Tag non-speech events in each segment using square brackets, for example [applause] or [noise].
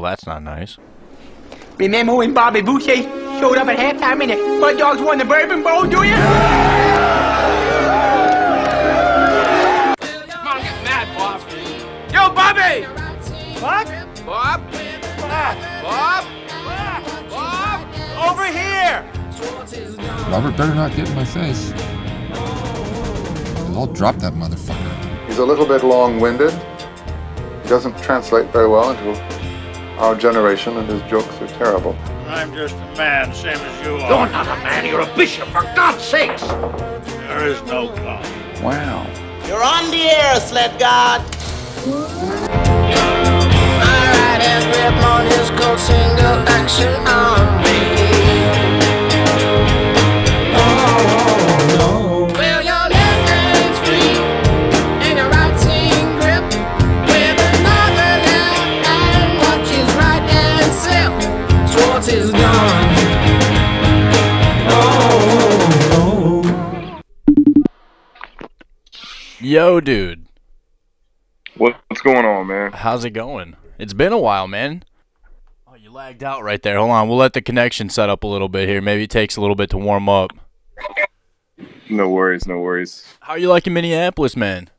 Well, that's not nice. Remember when Bobby Boucher showed up at halftime and the Mud Dogs won the Bourbon Bowl, do you? Come on, get mad, Bob. Yo, Bobby! What? Bob? Bob? Bob? Over here! Robert better not get in my face. I'll drop that motherfucker. He's a little bit long-winded. He doesn't translate very well into our generation, and his jokes are terrible. I'm just a man, same as you are. You're not a man, you're a bishop, for God's sakes! There is no God. Wow. You're on the air, sled god. Well, Yo, dude. What's going on, man? How's it going? It's been a while, man. Oh, you lagged out right there. Hold on. We'll let the connection set up a little bit here. Maybe it takes a little bit to warm up. No worries, no worries. How are you liking Minneapolis, man?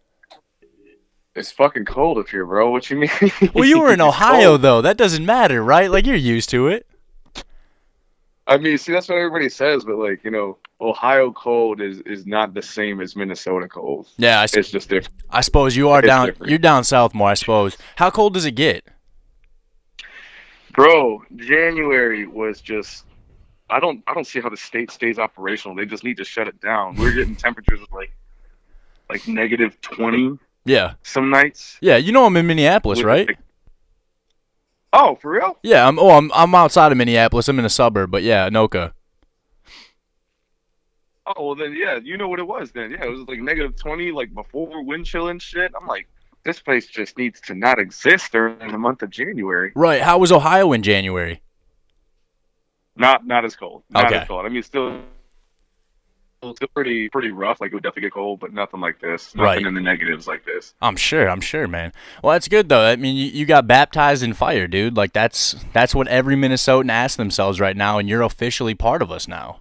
It's fucking cold up here, bro. What you mean? Well, you were in [laughs] Ohio, cold. though. That doesn't matter, right? Like, you're used to it. I mean, see, that's what everybody says, but like, you know, Ohio cold is is not the same as Minnesota cold. Yeah, I, It's just different. I suppose you are It's down. different. You're down south more, I suppose. How cold does it get? Bro, January was just I don't I don't see how the state stays operational. They just need to shut it down. We're getting temperatures of like like negative 20 Yeah. some nights. Yeah, you know I'm in Minneapolis, right? like- Oh, for real? Yeah, I'm. Oh, I'm. I'm outside of Minneapolis. I'm in a suburb, but yeah, Anoka. Oh, well then yeah, you know what it was then. Yeah, it was like negative 20 like before wind chill and shit. I'm like this place just needs to not exist during the month of January. Right. How was Ohio in January? Not not as cold. Not Okay. as cold. I mean, still, still pretty pretty rough. Like it would definitely get cold, but nothing like this. Nothing Right. in the negatives like this. I'm sure. I'm sure, man. Well, that's good though. I mean, you, you got baptized in fire, dude. Like that's that's what every Minnesotan asks themselves right now, and you're officially part of us now.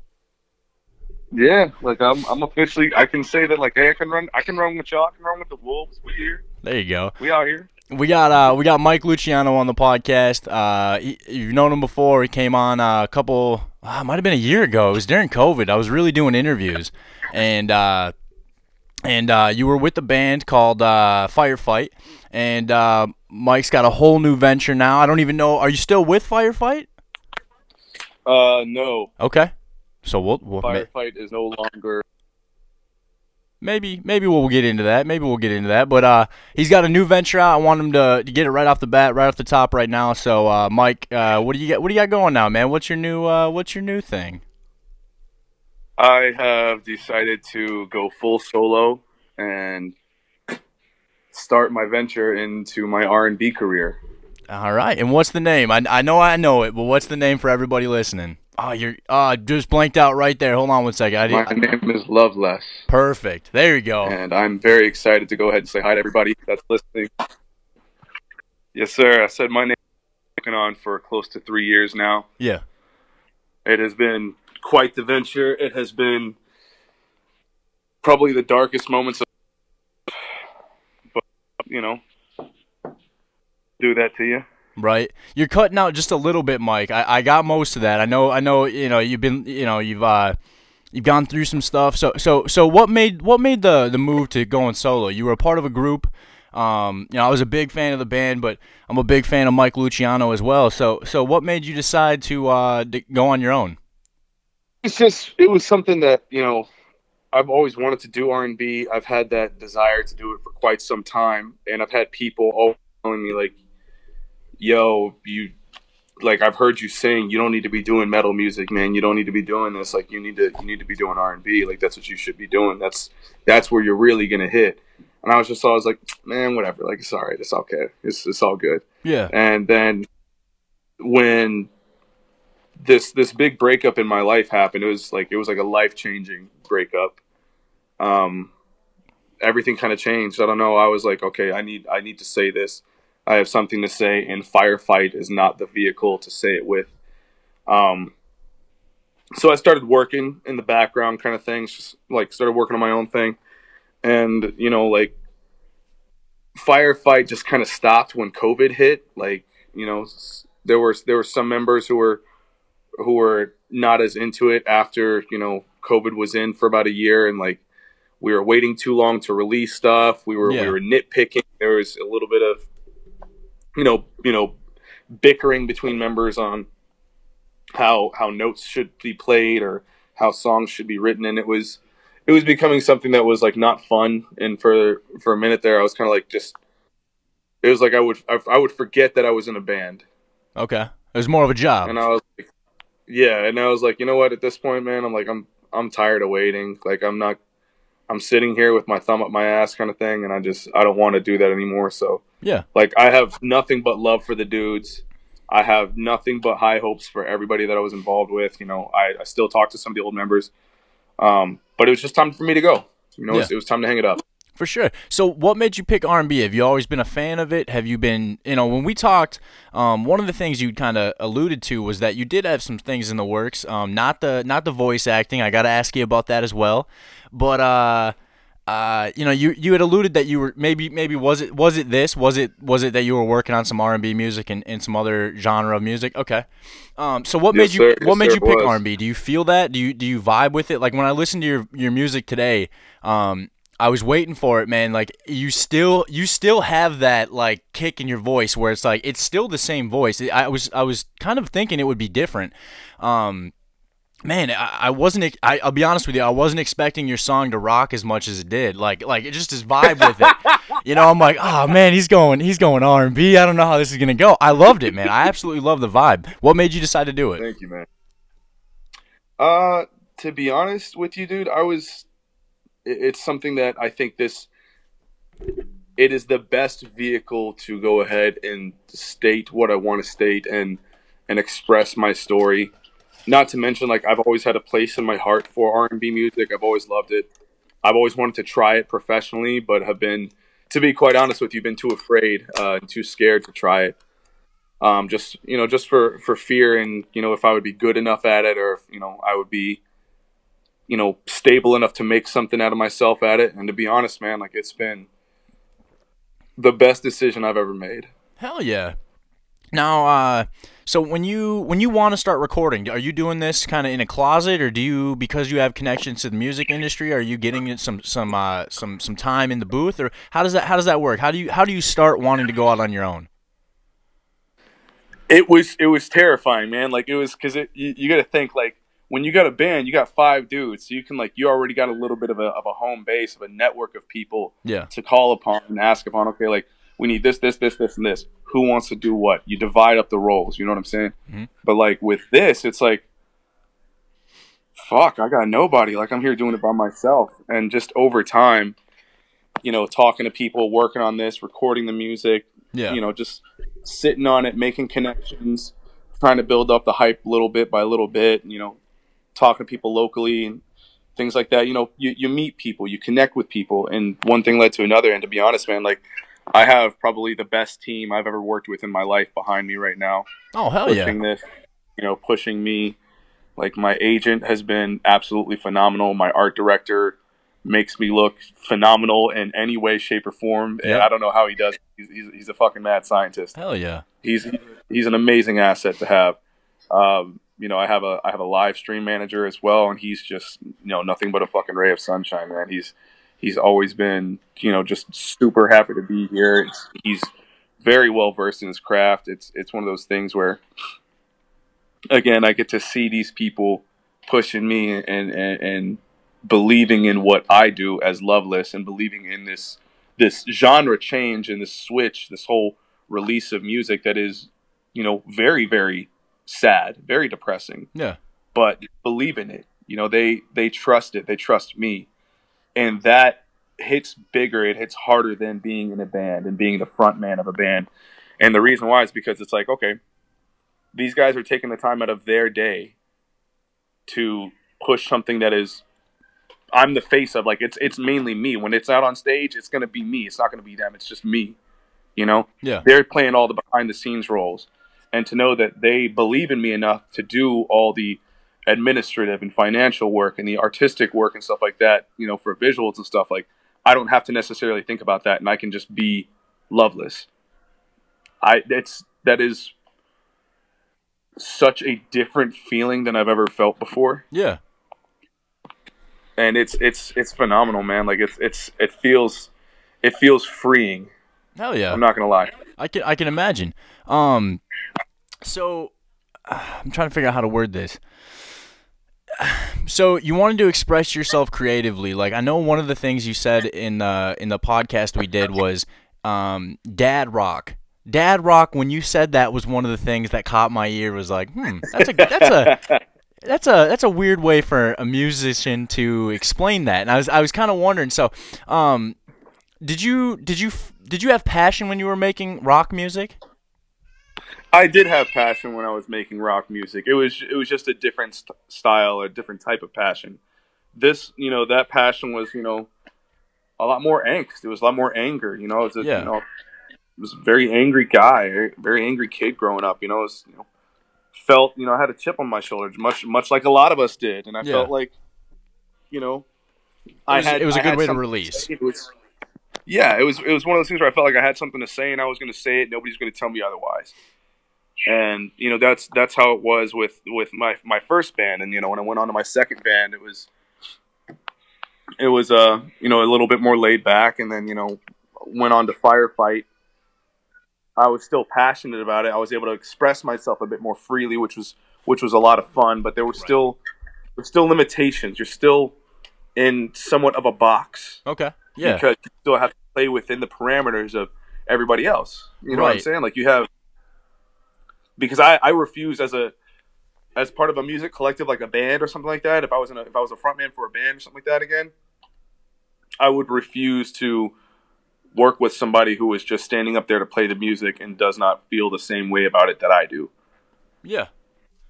Yeah, like I'm I'm officially. I can say that like hey, I can run. I can run with y'all. I can run with the wolves. We here. There you go. We out here. We got uh we got Mike Luciano on the podcast. Uh, he, you've known him before. He came on uh, a couple. Uh, might have been a year ago. It was during COVID. I was really doing interviews, and uh, and uh, you were with the band called uh, Firefight, and uh, Mike's got a whole new venture now. I don't even know. Are you still with Firefight? Uh, no. Okay. So we'll, we'll Firefight is no longer. Maybe maybe we'll get into that. Maybe we'll get into that. But uh, he's got a new venture out. I want him to, to get it right off the bat, right off the top, right now. So uh, Mike, uh, what do you got? What do you got going now, man? What's your new uh, What's your new thing? I have decided to go full solo and start my venture into my R and B career. All right. And what's the name? I, I know I know it, but what's the name for everybody listening? Oh, you're uh just blanked out right there. Hold on one second. I My name is Loveless. perfect. There you go. and I'm very excited to go ahead and say hi to everybody that's listening. Yes, sir. I said my name been on for close to three years now. Yeah. It has been quite the venture. It has been probably the darkest moments of, but you know, do that to you. Right. You're cutting out just a little bit, Mike. I, I got most of that. I know I know, you know, you've been you know, you've uh you've gone through some stuff. So so so what made what made the the move to going solo? You were a part of a group. Um, you know, I was a big fan of the band, but I'm a big fan of Mike Luciano as well. So so what made you decide to uh to go on your own? It's just it was something that you know I've always wanted to do R and B. I've had that desire to do it for quite some time, and I've had people always telling me like, "Yo, you." Like I've heard you sing, you don't need to be doing metal music, man. You don't need to be doing this. Like you need to, you need to be doing R and B. Like that's what you should be doing. That's that's where you're really gonna hit. And I was just always like, man, whatever. Like it's all right. It's okay. It's it's all good. Yeah. And then when this this big breakup in my life happened, it was like it was like a life changing breakup. Um, everything kind of changed. I don't know. I was like, okay, I need I need to say this. I have something to say, and firefight is not the vehicle to say it with. Um, so I started working in the background, kind of things, just like started working on my own thing, and you know, like firefight just kind of stopped when COVID hit. Like, you know, there were there were some members who were who were not as into it after you know COVID was in for about a year, and like we were waiting too long to release stuff. We were Yeah. we were nitpicking. There was a little bit of you know you know bickering between members on how how notes should be played or how songs should be written, and it was it was becoming something that was like not fun. And for for a minute there, I was kind of like just it was like I would I, I would forget that I was in a band. Okay. It was more of a job. And I was like, yeah, and I was like, you know what? At this point, man, I'm like, I'm I'm tired of waiting. Like, I'm not. I'm sitting here with my thumb up my ass, kind of thing, and I just I don't want to do that anymore. So Yeah. like, I have nothing but love for the dudes. I have nothing but high hopes for everybody that I was involved with. You know, I, I still talk to some of the old members, um, but it was just time for me to go. You know, it, was, it was time to hang it up. For sure. So, what made you pick R and B? Have you always been a fan of it? Have you been, you know, when we talked, um, one of the things you kind of alluded to was that you did have some things in the works. Um, not the not the voice acting. I got to ask you about that as well. But uh, uh, you know, you you had alluded that you were maybe maybe was it was it this was it was it that you were working on some R and B music and, and some other genre of music? Okay. Um, so what Yes, made you sir. what Yes, made you pick. R and B? Do you feel that? Do you do you vibe with it? Like when I listen to your your music today, um, I was waiting for it, man. Like you still you still have that like kick in your voice where it's like it's still the same voice. I was I was kind of thinking it would be different. Um, man, I, I wasn't. I, I'll be honest with you. I wasn't expecting your song to rock as much as it did. Like like it just his vibe with it. [laughs] You know, I'm like, oh man, he's going he's going R and B. I don't know how this is gonna go. I loved it, man. I absolutely love the vibe. What made you decide to do it? Thank you, man. Uh, to be honest with you, dude, I was. it- It's something that I think this. It is the best vehicle to go ahead and state what I want to state and and express my story. Not to mention, like I've always had a place in my heart for R and B music. I've always loved it. I've always wanted to try it professionally, but have been, to be quite honest with you, been too afraid, uh, and too scared to try it um, just you know just for for fear and you know if I would be good enough at it or if you know I would be you know stable enough to make something out of myself at it and to be honest man like it's been the best decision I've ever made Hell yeah. Now, uh, so when you when you want to start recording, are you doing this kind of in a closet, or do you because you have connections to the music industry, are you getting some some uh, some some time in the booth, or how does that how does that work? How do you how do you start wanting to go out on your own? it was it was terrifying man like it was because it you, you got to think like when you got a band you got five dudes so you can like you already got a little bit of a, of a home base of a network of people Yeah. to call upon and ask upon okay like we need this this this this and this. Who wants to do what? You divide up the roles you know what i'm saying? Mhm. but like with this it's like fuck i got nobody. Like i'm here doing it by myself. And just over time you know talking to people working on this recording the music Yeah. you know just sitting on it making connections trying to build up the hype little bit by little bit you know talking to people locally and things like that. You know you, you meet people you connect with people. And one thing led to another. And to be honest man like i have probably the best team i've ever worked with in my life behind me right now Oh hell yeah. this you know pushing me like my agent has been absolutely phenomenal my art director makes me look phenomenal in any way shape or form and Yeah. i don't know how he does he's, he's, he's a fucking mad scientist Hell yeah. he's he's an amazing asset to have. Um, you know, I have a I have a live stream manager as well, and he's just you know nothing but a fucking ray of sunshine, man. He's he's always been you know just super happy to be here. It's, he's very well versed in his craft. It's it's one of those things where again I get to see these people pushing me and and, and believing in what I do as Loveless and believing in this this genre change and this switch, this whole release of music that is, you know, very very sad, very depressing, Yeah. but believe in it. You know, they they trust it. They trust me. And that hits bigger, it hits harder than being in a band and being the front man of a band. And the reason why is because it's like, okay, these guys are taking the time out of their day to push something that is I'm the face of like it's it's mainly me. When it's out on stage, it's gonna be me. It's not gonna be them. It's just me. You know, Yeah. they're playing all the behind the scenes roles, and to know that they believe in me enough to do all the administrative and financial work and the artistic work and stuff like that, you know, for visuals and stuff like I don't have to necessarily think about that and I can just be loveless. I it's that is such a different feeling than I've ever felt before. Yeah. And it's it's it's phenomenal, man. Like it's it's it feels it feels freeing. Hell yeah. I'm not gonna lie. I can I can imagine. Um, so [sighs] I'm trying to figure out how to word this. [sighs] So you wanted to express yourself creatively. Like I know one of the things you said in the in the podcast we did was um, dad rock. Dad rock. When you said that was one of the things that caught my ear. Was like, hmm, that's a that's a [laughs] that's a that's a weird way for a musician to explain that. And I was I was kind of wondering. So, um, did you did you did you have passion when you were making rock music? I did have passion when I was making rock music. It was it was just a different st- style, a different type of passion. This, you know, that passion was, you know, a lot more angst. It was a lot more anger. You know, it was a, Yeah. you know, it was a very angry guy, very- angry kid growing up. You know, it was, you know, felt, you know, I had a chip on my shoulder, much much like a lot of us did, and I Yeah. felt like, you know, It I was, had it was a I good way to release. say. It was, yeah, it was it was one of those things where I felt like I had something to say and I was going to say it. Nobody's going to tell me otherwise. And you know that's that's how it was with with my my first band. And you know when I went on to my second band, it was it was uh you know a little bit more laid back. And then you know went on to firefight. I was still passionate about it. I was able to express myself a bit more freely, which was which was a lot of fun. But there were still there were still limitations. You're still in somewhat of a box Okay. Yeah. because you still have to play within the parameters of everybody else. You know what I'm saying? Like you have because I, I refuse as a as part of a music collective like a band or something like that. If I was in a, if I was a frontman for a band or something like that again, I would refuse to work with somebody who is just standing up there to play the music and does not feel the same way about it that I do. Yeah.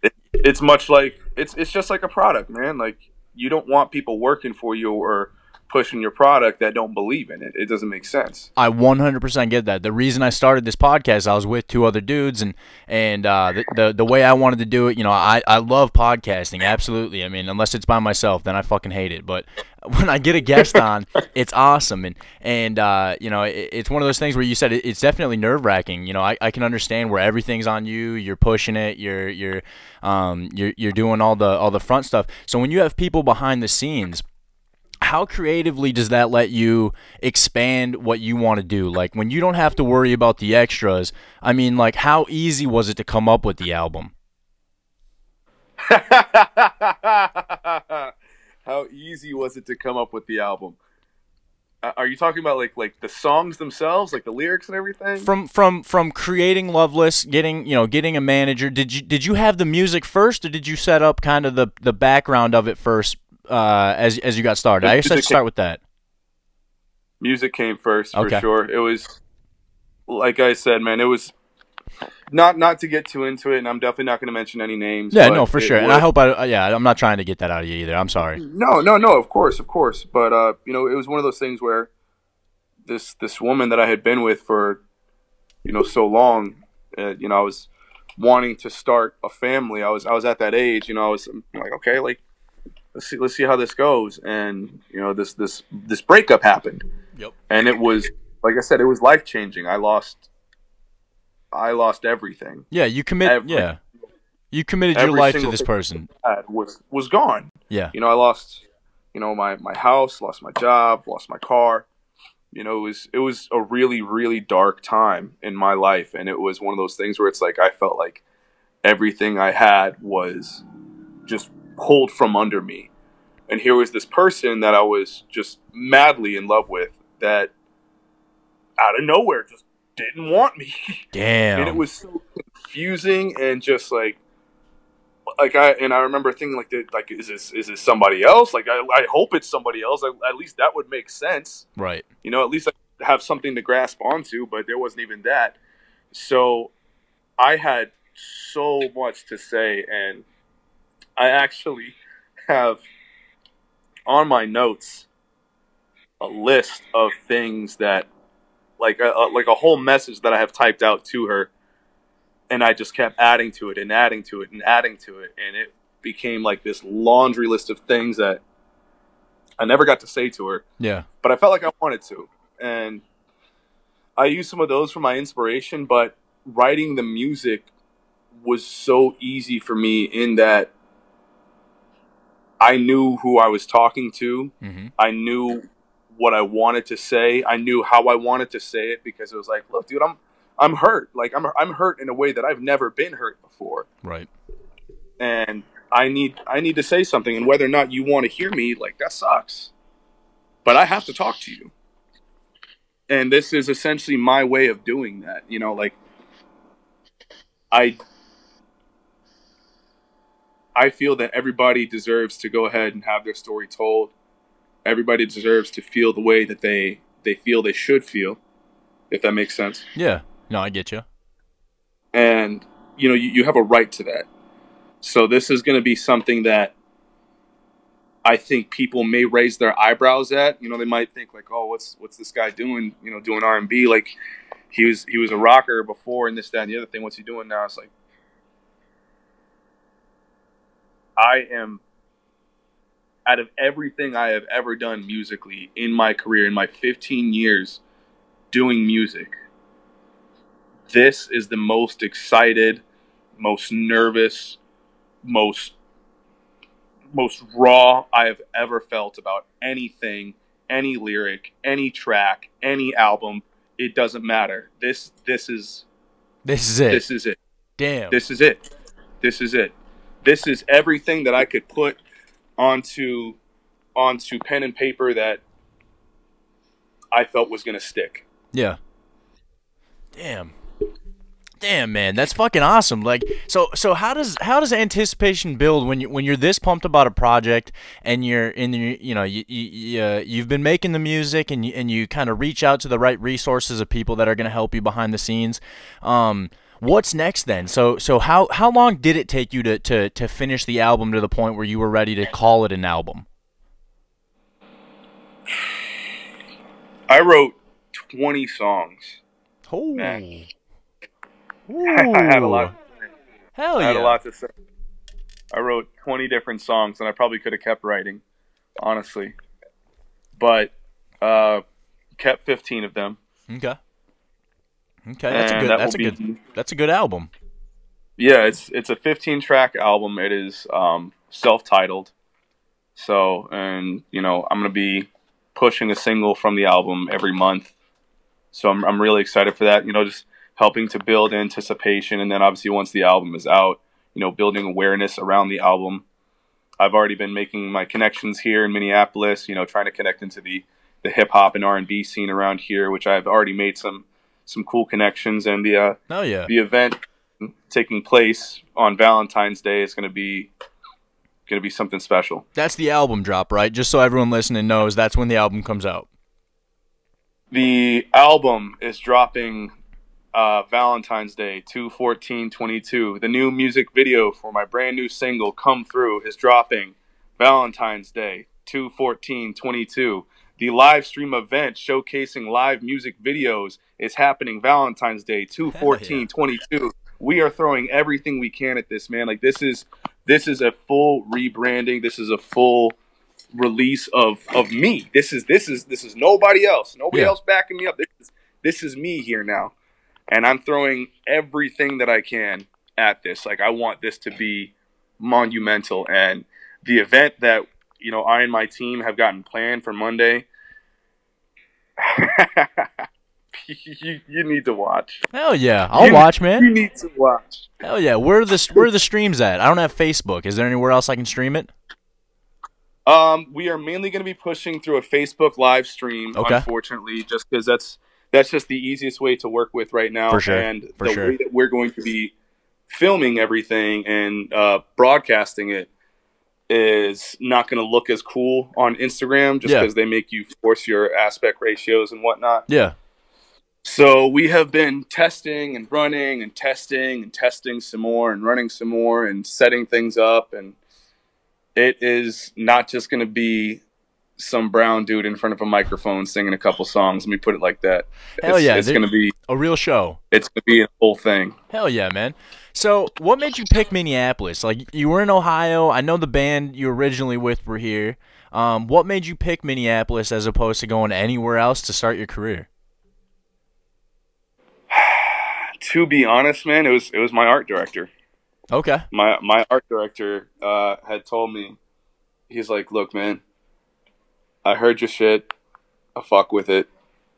It, it's much like it's it's just like a product, man. Like you don't want people working for you or pushing your product that don't believe in it. It doesn't make sense. I 100% get that. The reason I started this podcast, I was with two other dudes, and and uh, the, the the way I wanted to do it, you know, I I love podcasting, absolutely. I mean, unless it's by myself, then I fucking hate it. But [laughs] when I get a guest [laughs] on, it's awesome, and and uh, you know, it, it's one of those things where you said it, it's definitely nerve wracking. You know, I, I can understand where everything's on you, you're pushing it, you're you're um you're you're doing all the all the front stuff. So when you have people behind the scenes how creatively does that let you expand what you want to do like when you don't have to worry about the extras i mean like how easy was it to come up with the album [laughs] How easy was it to come up with the album? Are you talking about like like the songs themselves, like the lyrics and everything? from from from creating loveless getting you know getting a manager did you did you have the music first or did you set up kind of the the background of it first uh as as you got started i guess let's start with that Music came first for Okay. sure. It was like I said, man. It was not not to get too into it, and I'm definitely not going to mention any names. yeah no for sure and i hope i uh, yeah i'm not trying to get that out of you either i'm sorry No, no, no. Of course, of course. But uh, you know, it was one of those things where this this woman that I had been with for you know so long, uh, you know, I was wanting to start a family. I was I was at that age. You know, I was I'm like, okay, like let's see let's see how this goes. And you know, this this this breakup happened. Yep. And it was like I said, it was life changing. I lost I lost everything. yeah you commit Every- yeah you committed your life to this person was was gone. yeah You know, I lost, you know, my my house, lost my job, lost my car. You know, it was it was a really really dark time in my life, and it was one of those things where it's like I felt like everything I had was just pulled from under me, and here was this person that I was just madly in love with that out of nowhere just didn't want me. damn [laughs] and it was so confusing and just like like I and I remember thinking like like is this is this somebody else? Like I, I hope it's somebody else. I, at least that would make sense. Right. You know at least I have something to grasp onto but there wasn't even that. So I had so much to say and I actually have on my notes a list of things that like a, like a whole message that I have typed out to her, and I just kept adding to it and adding to it and adding to it, and it became like this laundry list of things that I never got to say to her, Yeah. but I felt like I wanted to, and I used some of those for my inspiration. But writing the music was so easy for me in that I knew who I was talking to. Mm-hmm. I knew what I wanted to say. I knew how I wanted to say it because it was like, look, dude, I'm I'm hurt. Like I'm I'm hurt in a way that I've never been hurt before, Right. and I need I need to say something. And whether or not you want to hear me, like that sucks, but I have to talk to you. And this is essentially my way of doing that. You know, like I I feel that everybody deserves to go ahead and have their story told. Everybody deserves to feel the way that they they feel they should feel, if that makes sense. Yeah. No, I get you. And you know, you, you have a right to that. So this is going to be something that I think people may raise their eyebrows at. You know, they might think like, "Oh, what's what's this guy doing? You know, doing R and B? Like he was he was a rocker before, and this, that, and the other thing. What's he doing now?" It's like I am out of everything I have ever done musically in my career, in my 15 years doing music, this is the most excited, most nervous, most most raw I have ever felt about anything, any lyric, any track, any album. It doesn't matter. This this is This is it. this is it. Damn. This is it. This is it. This is everything that I could put onto onto pen and paper that I felt was going to stick. Yeah. Damn. Damn, man, that's fucking awesome. Like, so, so how does how does anticipation build when you when you're this pumped about a project and you're in your, you know you, you, you uh, you've been making the music and you and you kind of reach out to the right resources of people that are gonna help you behind the scenes. Um, what's next then? So so how how long did it take you to to to finish the album to the point where you were ready to call it an album? I wrote 20 songs. Oh. I had a lot. Hell I yeah! had a lot to say. I wrote 20 different songs, and I probably could have kept writing, honestly. But uh, kept 15 of them. Okay. Okay, that's a good. that That's a will good. That's a good album. Yeah, it's it's a 15 track album. It is um, self titled. So, and you know, I'm gonna be pushing a single from the album every month. So I'm I'm really excited for that. You know, just helping to build anticipation, and then obviously once the album is out, you know, building awareness around the album. I've already been making my connections here in Minneapolis. You know, trying to connect into the the hip hop and R and B scene around here, which I've already made some some cool connections. And the uh, Oh yeah. the event taking place on Valentine's Day is going to be going to be something special. That's the album drop, right? Just so everyone listening knows, that's when the album comes out. The album is dropping uh, Valentine's Day, 21422. The new music video for my brand new single, Come Through, is dropping Valentine's Day, 21422. The live stream event showcasing live music videos is happening Valentine's Day, 21422. We are throwing everything we can at this, man. Like this is this is a full rebranding. This is a full release of of me. This is this is this is nobody else. Nobody Yeah. else backing me up. This is this is me here now. And I'm throwing everything that I can at this. Like I want this to be monumental and the event that you know I and my team have gotten planned for Monday. [laughs] you, you need to watch. Hell yeah, I'll You- watch, man. You need to watch. Hell yeah. Where are the where are the streams at? I don't have Facebook. Is there anywhere else I can stream it? Um, we are mainly going to be pushing through a Facebook live stream, Okay. unfortunately, just because that's that's just the easiest way to work with right now. For sure, And for the sure. way that we're going to be filming everything and uh, broadcasting it is not going to look as cool on Instagram, just Yeah. because they make you force your aspect ratios and whatnot. Yeah. So we have been testing and running and testing and testing some more and running some more and setting things up and it is not just going to be some brown dude in front of a microphone singing a couple songs. Let me put it like that. Hell it's, yeah, it's gonna be A real show. it's gonna be a whole thing. Hell yeah, man. So, what made you pick Minneapolis? Like, you were in Ohio. I know the band you originally with were here. Um, what made you pick Minneapolis as opposed to going anywhere else to start your career? [sighs] To be honest, man, it was it was my art director. Okay. my my art director uh, had told me, he's like, "Look, man, I heard your shit. I fuck with it.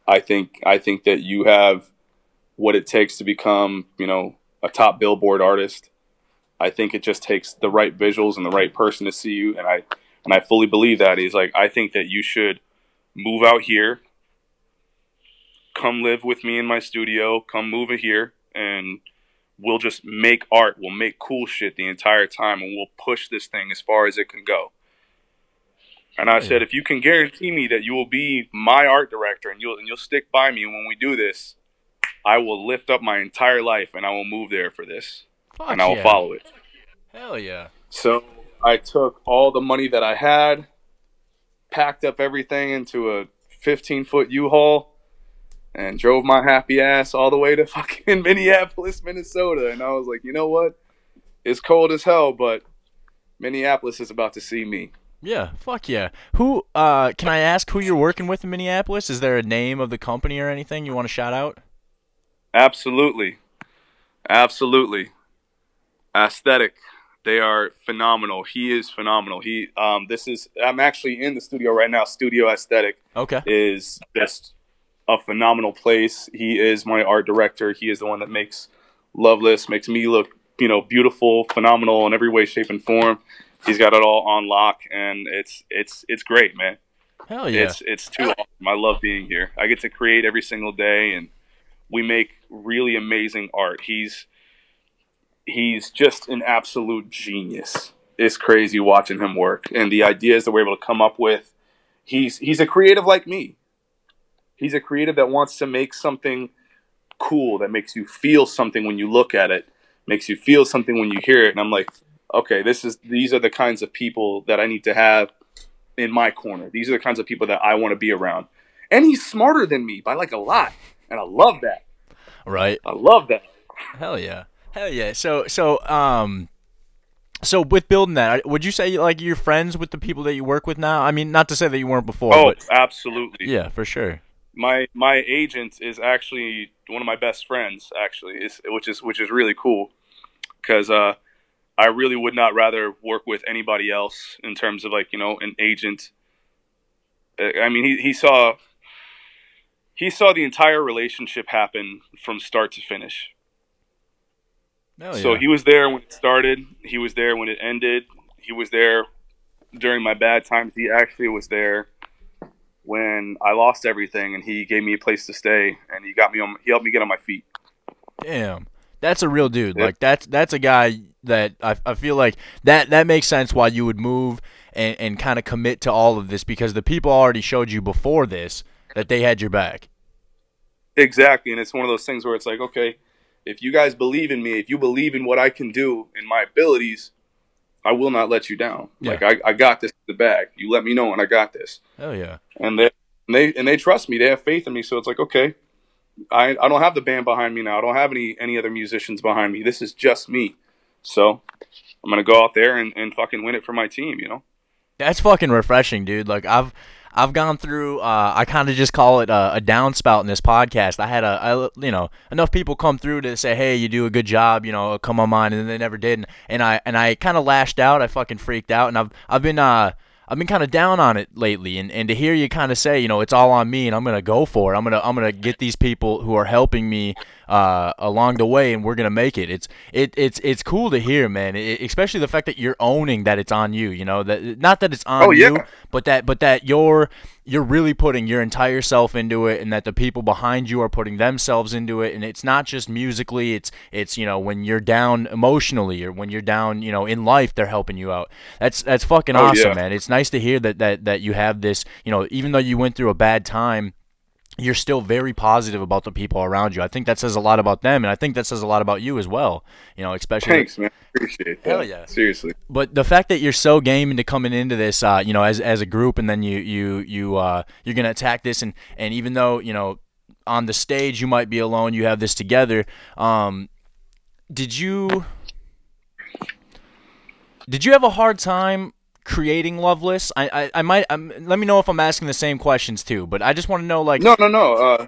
I think I think that you have what it takes to become, you know, a top Billboard artist. I think it just takes the right visuals and the right person to see you, and I and I fully believe that. He's like, I think that you should move out here, come live with me in my studio, come move here, and." we'll just make art, we'll make cool shit the entire time, and we'll push this thing as far as it can go. And I said, if you can guarantee me that you will be my art director and you'll and you'll stick by me when we do this, I will lift up my entire life and I will move there for this, Fuck and I will yeah. follow it. Hell yeah. So I took all the money that I had, packed up everything into a 15 foot U-Haul, and drove my happy ass all the way to [laughs] fucking Minneapolis, Minnesota. And I was like, you know what? It's cold as hell, but Minneapolis is about to see me. Yeah, fuck yeah. Who uh can I ask who you're working with in Minneapolis? Is there a name of the company or anything you want to shout out? Absolutely. Absolutely. Aesthetic. They are phenomenal. He is phenomenal. He um this is I'm actually in the studio right now. Studio Aesthetic Okay. is just a phenomenal place. He is my art director. He is the one that makes Loveless, makes me look, you know, beautiful, phenomenal in every way, shape, and form. He's got it all on lock, and it's it's it's great, man. Hell yeah. It's it's too awesome. I love being here. I get to create every single day, and we make really amazing art. He's he's just an absolute genius. It's crazy watching him work, and the ideas that we're able to come up with. He's he's a creative like me. He's a creative that wants to make something cool that makes you feel something when you look at it, makes you feel something when you hear it. And I'm like, okay, this is these are the kinds of people that I need to have in my corner. These are the kinds of people that I want to be around. And he's smarter than me by like a lot, and I love that. right. I love that. Hell yeah. Hell yeah. So so um so with building that, would you say like you're friends with the people that you work with now? I mean, not to say that you weren't before, Oh, but absolutely. yeah, for sure. my my agent is actually one of my best friends actually is which is which is really cool because uh i really would not rather work with anybody else in terms of like you know an agent i mean he, he saw he saw the entire relationship happen from start to finish Hell so he was there when it started he was there when it ended he was there during my bad times he actually was there when I lost everything, and he gave me a place to stay, and he got me on. He helped me get on my feet. Damn. That's a real dude. Like that's that's a guy that I, I feel like that that makes sense why you would move and, and kind of commit to all of this because the people already showed you before this that they had your back. Exactly, and it's one of those things where it's like, okay, if you guys believe in me, if you believe in what I can do and my abilities, I will not let you down. Yeah. Like I, I got this in the bag. You let me know, and I got this. Hell yeah. And they, and they, and they trust me. They have faith in me. So it's like, okay, I, I don't have the band behind me now. I don't have any, any other musicians behind me. This is just me. So I'm gonna go out there and, and fucking win it for my team. You know. That's fucking refreshing, dude. Like I've I've gone through. Uh, I kind of just call it a, a downspout in this podcast. I had a, I, you know, enough people come through to say, "Hey, you do a good job," you know, come on mine, and they never did. And, and I and I kind of lashed out. I fucking freaked out, and I've I've been uh I've been kind of down on it lately. And, and to hear you kind of say, you know, it's all on me, and I'm gonna go for it. I'm gonna I'm gonna get these people who are helping me uh along the way, and we're gonna make it. It's it it's it's cool to hear, man. It, especially the fact that you're owning that it's on you. You know that not that it's on Oh, yeah. you, but that but that you're you're really putting your entire self into it and that the people behind you are putting themselves into it and it's not just musically it's it's you know when you're down emotionally or when you're down you know in life they're helping you out that's that's fucking Oh, awesome yeah. man it's nice to hear that that that you have this you know even though you went through a bad time you're still very positive about the people around you. I think that says a lot about them, and I think that says a lot about you as well. You know, especially Thanks, man. Appreciate that. Hell yeah. Seriously. But the fact that you're so game into coming into this, uh, you know, as as a group, and then you you you uh, you're gonna attack this, and and even though you know on the stage you might be alone, you have this together. Um, did you did you have a hard time creating Loveless? I I, I might um, let me know if I'm asking the same questions too, but I just want to know like No, no, no. Uh,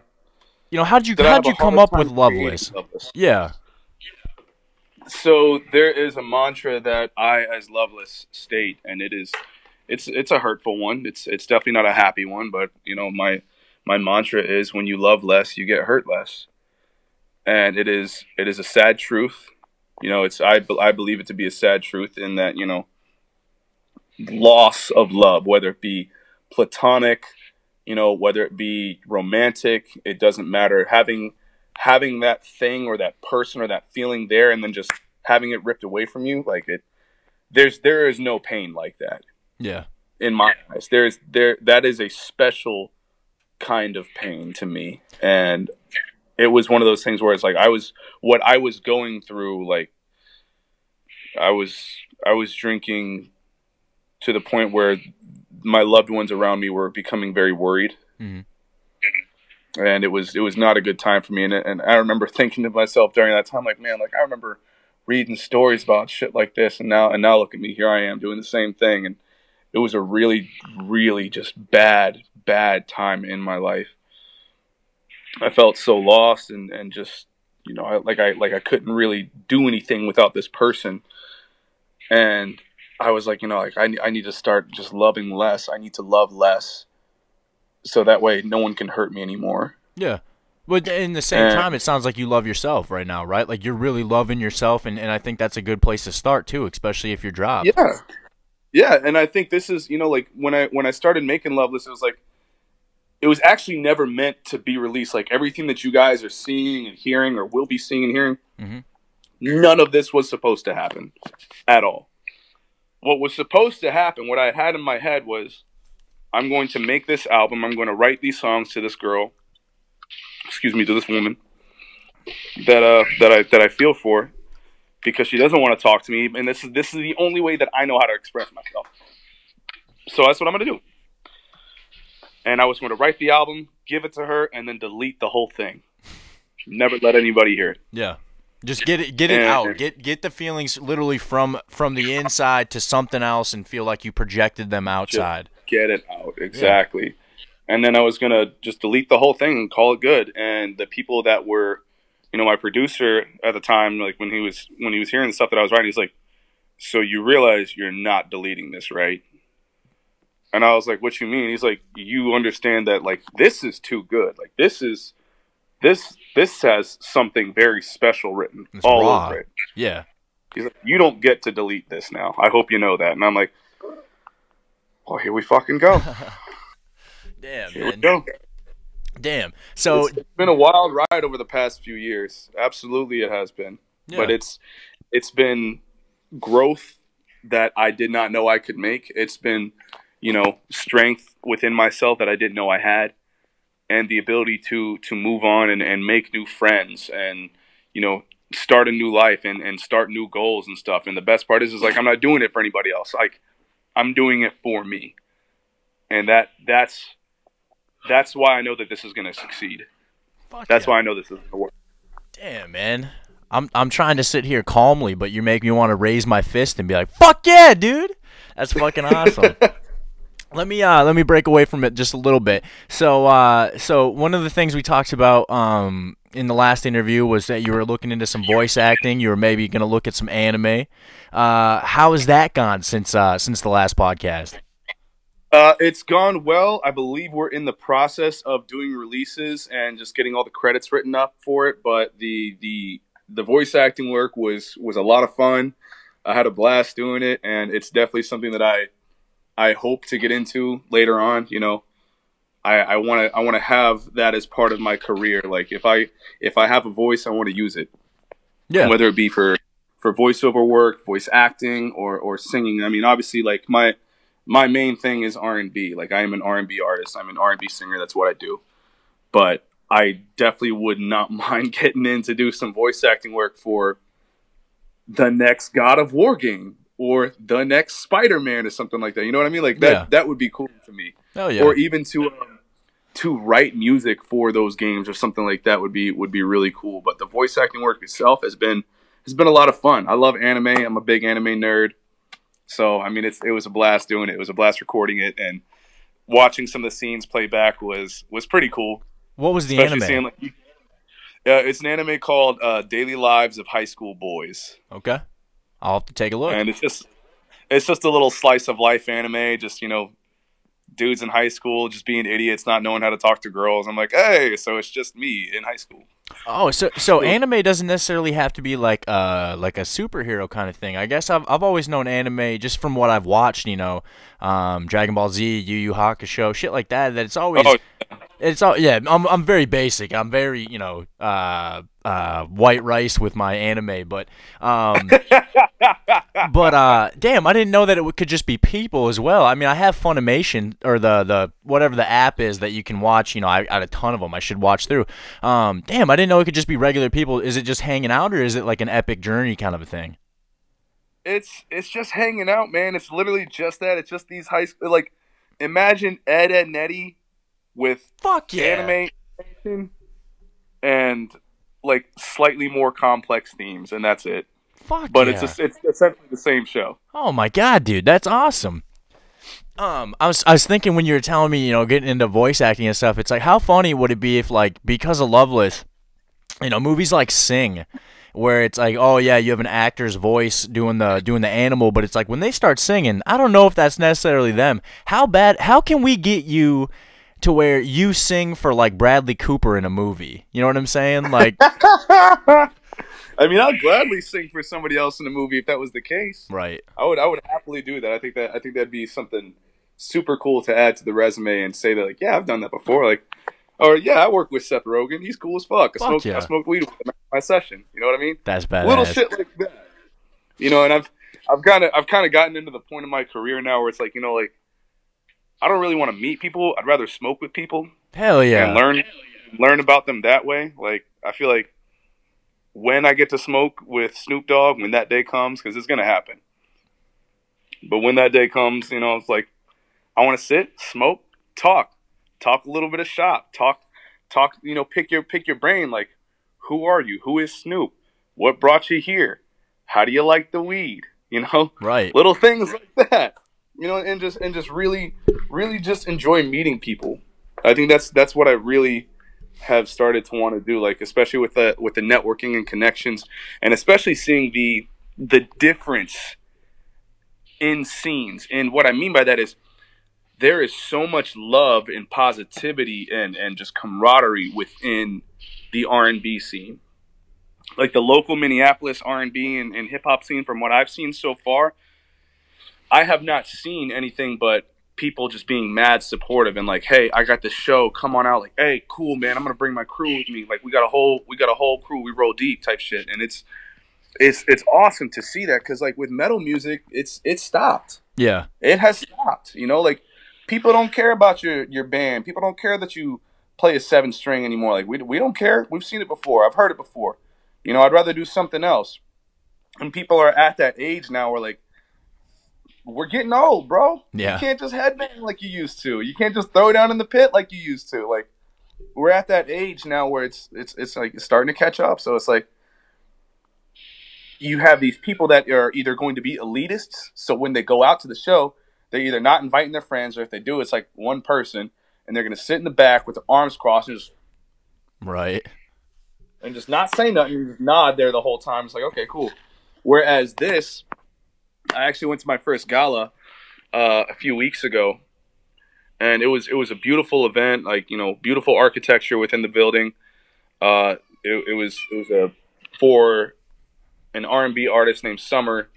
you know how did you how did you come up with Loveless? Loveless? Yeah. so there is a mantra that I, as Loveless, state, and it is, it's it's a hurtful one. It's it's definitely not a happy one, but you know my my mantra is when you love less, you get hurt less, and it is it is a sad truth. You know, it's I I believe it to be a sad truth in that you know loss of love, whether it be platonic, you know, whether it be romantic, it doesn't matter. Having having that thing or that person or that feeling there and then just having it ripped away from you, like it there's there is no pain like that Yeah. in my eyes. There's there that is a special kind of pain to me. And it was one of those things where it's like I was what I was going through like I was I was drinking to the point where my loved ones around me were becoming very worried. Mhm. And it was it was not a good time for me. And and I remember thinking to myself during that time like man like I remember reading stories about shit like this. And now and now look at me here I am doing the same thing. And it was a really really just bad bad time in my life. I felt so lost and and just you know I, like i like i couldn't really do anything without this person. And i was like you know like i, I need to start just loving less i need to love less so that way no one can hurt me anymore Yeah. But in the same And- time, it sounds like you love yourself right now, right? Like you're really loving yourself, and, and I think that's a good place to start too, especially if you're dropped. Yeah. Yeah, and I think this is, you know, like when I when I started making Loveless, it was like it was actually never meant to be released. Like everything that you guys are seeing and hearing or will be seeing and hearing, Mhm. none of this was supposed to happen at all. What was supposed to happen, what I had in my head was I'm going to make this album, I'm going to write these songs to this girl, excuse me, to this woman that uh that I that I feel for because she doesn't want to talk to me, and this is this is the only way that I know how to express myself. So that's what I'm gonna do. And I was going to write the album, give it to her, and then delete the whole thing. Never let anybody hear it. Yeah. Just get it get it And- out. Get get the feelings literally from from the inside to something else and feel like you projected them outside. Get it out exactly. And then I was gonna just delete the whole thing and call it good. And the people that were, you know, my producer at the time, like when he was when he was hearing the stuff that I was writing, he's like, "So you realize you're not deleting this, right?" And I was like, "What you mean?" He's like, "You understand that like this is too good. Like this is this this has something very special written It's all raw. over it." Yeah. He's like, "You don't get to delete this now. I hope you know that." And I'm like, "Well, here we fucking go. [laughs] Damn, Here we go." Damn. So it's been a wild ride over the past few years. Absolutely, it has been. But it's it's been growth that I did not know I could make. It's been, you know, strength within myself that I didn't know I had, and the ability to to move on and, and make new friends and you know start a new life and, and start new goals and stuff. And the best part is is like I'm not doing it for anybody else. Like I'm doing it for me. And that that's that's why I know that this is gonna succeed. fuck That's yeah. why I know this is gonna work. Damn, man. I'm I'm trying to sit here calmly, but you make me want to raise my fist and be like, "Fuck yeah, dude!" That's fucking awesome. [laughs] let me uh let me break away from it just a little bit. So uh so one of the things we talked about um in the last interview was that you were looking into some voice acting. You were maybe gonna look at some anime. Uh, how has that gone since uh since the last podcast? Uh, it's gone well. I believe we're in the process of doing releases and just getting all the credits written up for it. But the the the voice acting work was was a lot of fun. I had a blast doing it, and it's definitely something that I I hope to get into later on. You know, I want to I want to have that as part of my career. Like if I if I have a voice, I want to use it. Yeah. Whether it be for for voiceover work, voice acting, or or singing. I mean, obviously, like my my main thing is R and B. Like I am an R and B artist. I'm an R and B singer. That's what I do. but I definitely would not [laughs] mind getting in to do some voice acting work for the next God of War game or the next Spider Man or something like that. You know what I mean? Like that Yeah. that would be cool to me. Oh yeah. Or even to um, to write music for those games or something like that would be would be really cool. But the voice acting work itself has been has been a lot of fun. I love anime. I'm a big anime nerd. So I mean, it's it was a blast doing it. It was a blast recording it and watching some of the scenes play back was was pretty cool. what was the Especially anime? seeing like, uh, it's an anime called uh, Daily Lives of High School Boys, okay. I'll have to take a look. and it's just it's just a little slice of life anime. Just you know, dudes in high school just being idiots, not knowing how to talk to girls. I'm like, hey, so it's just me in high school. Oh, so so anime doesn't necessarily have to be like uh like a superhero kind of thing. I guess I've I've always known anime just from what I've watched, you know, um, Dragon Ball Z, Yu Yu Hakusho, shit like that. That it's always Oh, it's all yeah. I'm I'm very basic. I'm very you know uh uh white rice with my anime, but um [laughs] but uh damn, I didn't know that it could just be people as well. I mean, I have Funimation or the the whatever the app is that you can watch. You know, I got a ton of them. I should watch through. Um, damn, I didn't know it could just be regular people. Is it just hanging out or is it like an epic journey kind of a thing? it's it's just hanging out, man. It's literally just that. It's just these high school like imagine Ed Edd n Eddy with Fuck yeah. anime and like slightly more complex themes, and that's it. Fuck But yeah. it's just, it's essentially the same show. Oh my god, dude, that's awesome. Um, I was I was thinking when you were telling me, you know, getting into voice acting and stuff, it's like how funny would it be if like because of Loveless, you know, movies like Sing, where it's like, oh yeah, you have an actor's voice doing the doing the animal, but it's like when they start singing, I don't know if that's necessarily them. How bad? How can we get you? To where you sing for like Bradley Cooper in a movie, you know what I'm saying? Like, [laughs] I mean, I'd gladly sing for somebody else in a movie if that was the case. right? I would I would happily do that. I think that I think that'd be something super cool to add to the resume and say that like, yeah, I've done that before. Like, or yeah, I worked with Seth Rogen. He's cool as fuck. I Fuck smoked yeah. I smoked weed with him at my session. You know what I mean? That's bad. Little shit like that. You know, and I've I've kind of I've kind of gotten into the point of my career now where it's like you know like I don't really want to meet people. I'd rather smoke with people Hell yeah. and learn learn about them that way. Like I feel like when I get to smoke with Snoop Dogg, when that day comes, because it's gonna happen. But when that day comes, you know, it's like I want to sit, smoke, talk, talk a little bit of shop, talk, talk. You know, pick your pick your brain. Like, who are you? Who is Snoop? What brought you here? How do you like the weed? You know, Right. little things like that you know and just and just really really just enjoy meeting people. I think that's that's what i really have started to want to do like especially with the with the networking and connections and especially seeing the the difference in scenes. And what i mean by that is there is so much love and positivity and and just camaraderie within the r&b scene. Like the local minneapolis r&b and, and hip-hop scene from what i've seen so far I have not seen anything but people just being mad supportive and like, hey, I got this show, come on out. Like, hey, cool, man, I'm gonna bring my crew with me. Like, we got a whole, we got a whole crew. We roll deep type shit, and it's, it's, it's awesome to see that because like with metal music, it's it's stopped. Yeah. It has stopped. You know, like people don't care about your your band. People don't care that you play a seven string anymore. Like we we don't care. We've seen it before. I've heard it before. You know, I'd rather do something else. And people are at that age now where like we're getting old, bro. Yeah. You can't just headbang like you used to. You can't just throw down in the pit like you used to. Like we're at that age now where it's it's it's like it's starting to catch up. So it's like you have these people that are either going to be elitists. So when they go out to the show, they're either not inviting their friends, or if they do, it's like one person, and they're going to sit in the back with their arms crossed and just Right. and just not say nothing, just nod there the whole time. It's like, okay, cool. Whereas this, I actually went to my first gala uh, a few weeks ago, and it was it was a beautiful event. Like you know, beautiful architecture within the building. Uh, it, it was it was a for an R and B artist named Summer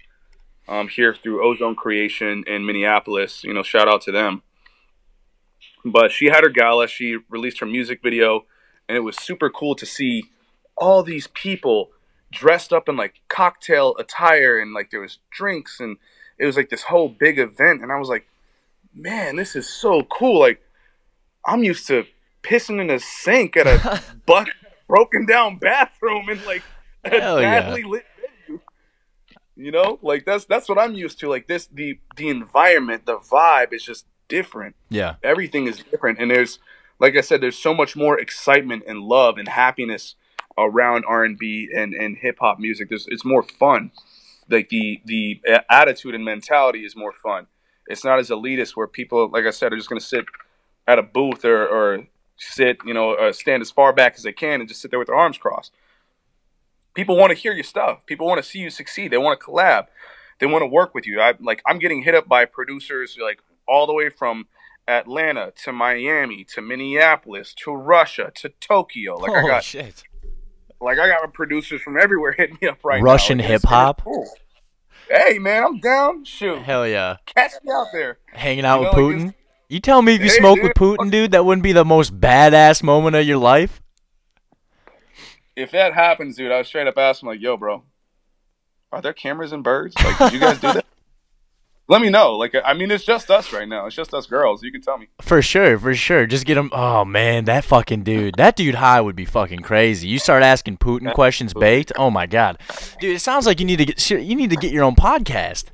um, here through Ozone Creation in Minneapolis. You know, shout out to them. But she had her gala. She released her music video, and it was super cool to see all these people dressed up in like cocktail attire and like there was drinks and it was like this whole big event and I was like, man, this is so cool. Like I'm used to pissing in a sink at a [laughs] buck broken down bathroom in like a Hell yeah. badly lit venue. You know, like that's that's what I'm used to. Like this, the the environment, the vibe is just different. Yeah. Everything is different, and there's, like I said, there's so much more excitement and love and happiness around R and B and and hip hop music. There's it's more fun. Like the the attitude and mentality is more fun. It's not as elitist where people, like I said, are just gonna sit at a booth or or sit, you know, uh, stand as far back as they can and just sit there with their arms crossed. People want to hear your stuff. People want to see you succeed. They want to collab. They want to work with you. I like I'm getting hit up by producers like all the way from Atlanta to Miami to Minneapolis to Russia to Tokyo. Like I oh got shit. Like I got producers from everywhere [laughs] hitting me up right Russian now. It's- hip hop? cool. Hey man, I'm down. Shoot, Hell yeah. catch me out there. Hanging out You with know, like, Putin. You tell me if you Hey, smoke dude, with Putin, dude, that wouldn't be the most badass moment of your life. If that happens, dude, I would straight up ask him like, "Yo, bro, are there cameras and birds? Like, did you guys do that?" [laughs] Let me know. Like, I mean, it's just us right now. It's just us girls. You can tell me. For sure, for sure. Just get him. Oh man, that fucking dude. That dude high would be fucking crazy. You start asking Putin questions baked. Oh my god, dude. It sounds like you need to get. You need to get your own podcast.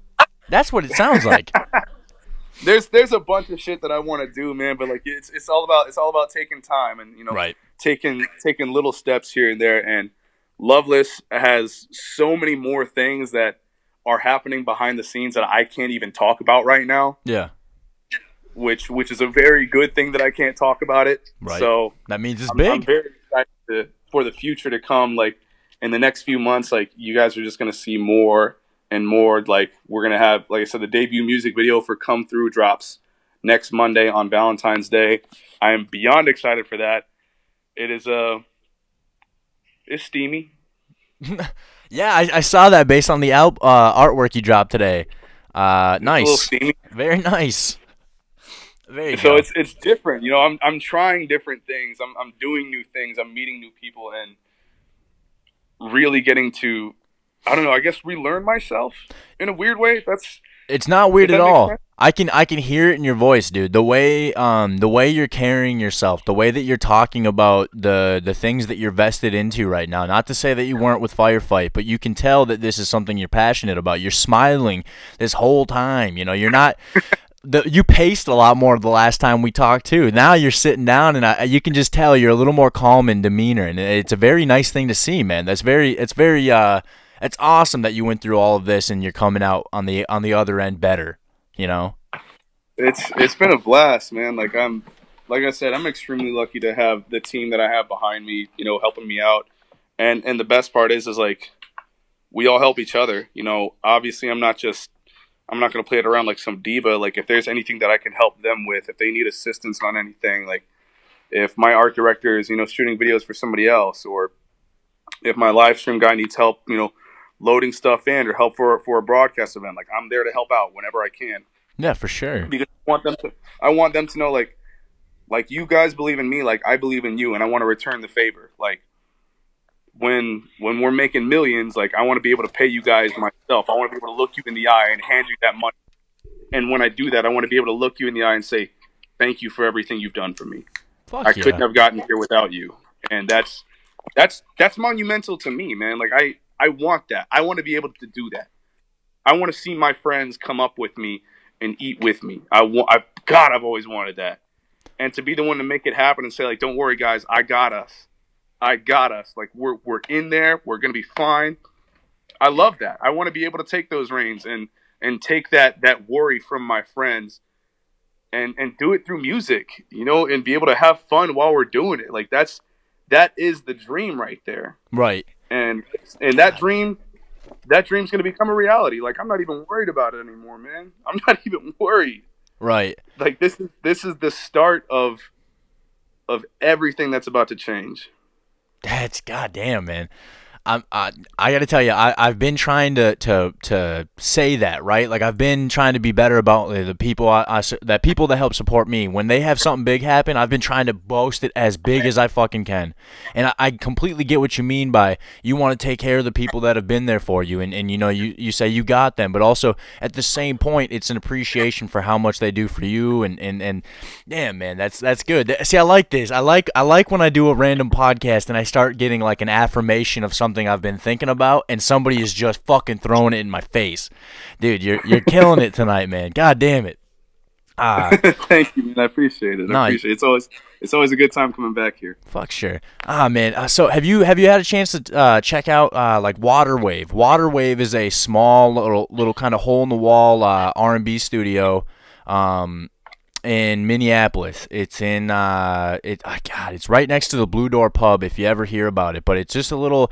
That's what it sounds like. [laughs] There's there's a bunch of shit that I want to do, man. But like, it's it's all about it's all about taking time and you know Right. taking taking little steps here and there. And Loveless has so many more things that are happening behind the scenes that I can't even talk about right now. Yeah. Which which is a very good thing that I can't talk about it. Right. So That means it's I'm, I'm big. very excited to, for the future to come. Like in the next few months, like you guys are just gonna see more and more. Like we're gonna have, like I said, the debut music video for "Come Through" drops next Monday on Valentine's Day. I am beyond excited for that. It is uh, it's steamy. [laughs] Yeah, I, I saw that based on the al- uh, artwork you dropped today. Uh, It's a little nice. Very nice. Very so go. it's it's different. You know, I'm I'm trying different things. I'm I'm doing new things. I'm meeting new people and really getting to I don't know, I guess relearn myself in a weird way. That's It's not weird at all. sense? I can I can hear it in your voice, dude. The way um the way you're carrying yourself, the way that you're talking about the the things that you're vested into right now. Not to say that you weren't with Firefight, but you can tell that this is something you're passionate about. You're smiling this whole time. You know, you're not. [laughs] The, you paced a lot more the last time we talked too. Now you're sitting down, and I, you can just tell you're a little more calm in demeanor, and it's a very nice thing to see, man. That's very, it's very, uh, it's awesome that you went through all of this and you're coming out on the on the other end better. You know. it's it's been a blast, man. Like I'm like I said, I'm extremely lucky to have the team that I have behind me, you know, helping me out. And and the best part is is like we all help each other. You know, obviously I'm not just I'm not gonna play it around like some diva. Like if there's anything that I can help them with, if they need assistance on anything, like if my art director is, you know, shooting videos for somebody else or if my live stream guy needs help, you know, loading stuff in or help for for a broadcast event, like I'm there to help out whenever I can. Yeah, for sure. because I want them to I want them to know like like you guys believe in me like I believe in you and I want to return the favor. Like when when we're making millions like I want to be able to pay you guys myself. I want to be able to look you in the eye and hand you that money. And when I do that I want to be able to look you in the eye and say thank you for everything you've done for me. Fuck I yeah. couldn't have gotten here without you. And that's that's that's monumental to me man. Like I I want that I want to be able to do that I want to see my friends come up with me and eat with me. I want, I God, I've always wanted that, and to be the one to make it happen and say like, "Don't worry, guys, I got us, I got us." Like we're we're in there, we're gonna be fine. I love that. I want to be able to take those reins and and take that that worry from my friends, and and do it through music, you know, and be able to have fun while we're doing it. Like that's that is the dream right there Right. And and that dream that dream's going to become a reality like i'm not even worried about it anymore man [laughs] i'm not even worried Right. like this is this is the start of of everything that's about to change That's goddamn, man. I'm, I, I got to tell you, I, I've been trying to, to, to say that, right? Like I've been trying to be better about the people I, I, that people that help support me. When they have something big happen, I've been trying to boast it as big as I fucking can. And I, I completely get what you mean by you want to take care of the people that have been there for you. And, and you know, you, you say you got them, but also at the same point, it's an appreciation for how much they do for you. And, and, and damn, man, that's, that's good. See, I like this. I like, I like when I do a random podcast and I start getting like an affirmation of something I've been thinking about, and somebody is just fucking throwing it in my face. Dude, you're you're killing it tonight, man. God damn it. Ah, [laughs] Thank you, man. I appreciate it. I appreciate it. It's always it's always a good time coming back here. fuck sure. Ah, man. Uh, so have you have you had a chance to uh, check out uh, like Waterwave? Waterwave is a small little little kind of hole in the wall uh, R&B studio. Um, in Minneapolis. It's in uh it oh god, it's right next to the Blue Door pub if you ever hear about it, but it's just a little